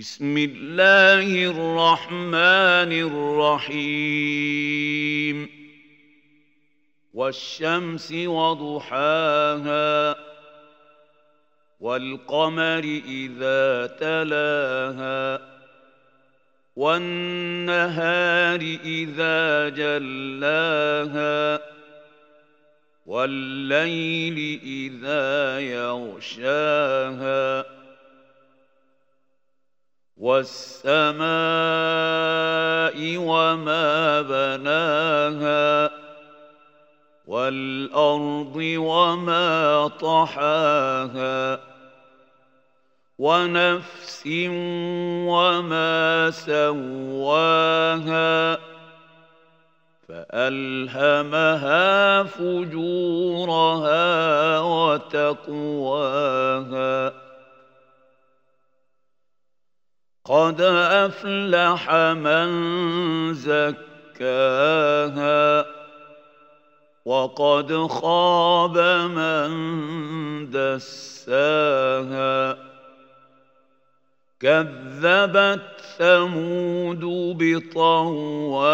بسم الله الرحمن الرحيم. والشمس وضحاها والقمر إذا تلاها والنهار إذا جلاها والليل إذا يغشاها. والسماء وما بناها والأرض وما طحاها ونفس وما سواها فألهمها فجورها وتقواها قد افلح من زكاها وقد خاب من دساها كذبت ثمود بطواها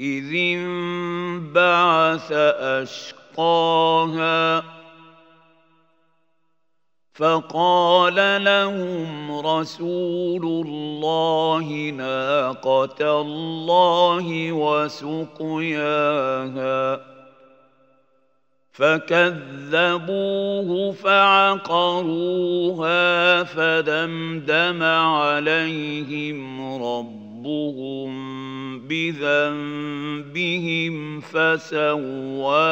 اذ انبعث اشقاها فقال لهم رسول الله ناقة الله وسقياها. فكذبوه فعقروها فدمدم عليهم ربهم بذنبهم فسواها.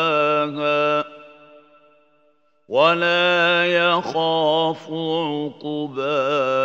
ولا يخاف عقباها.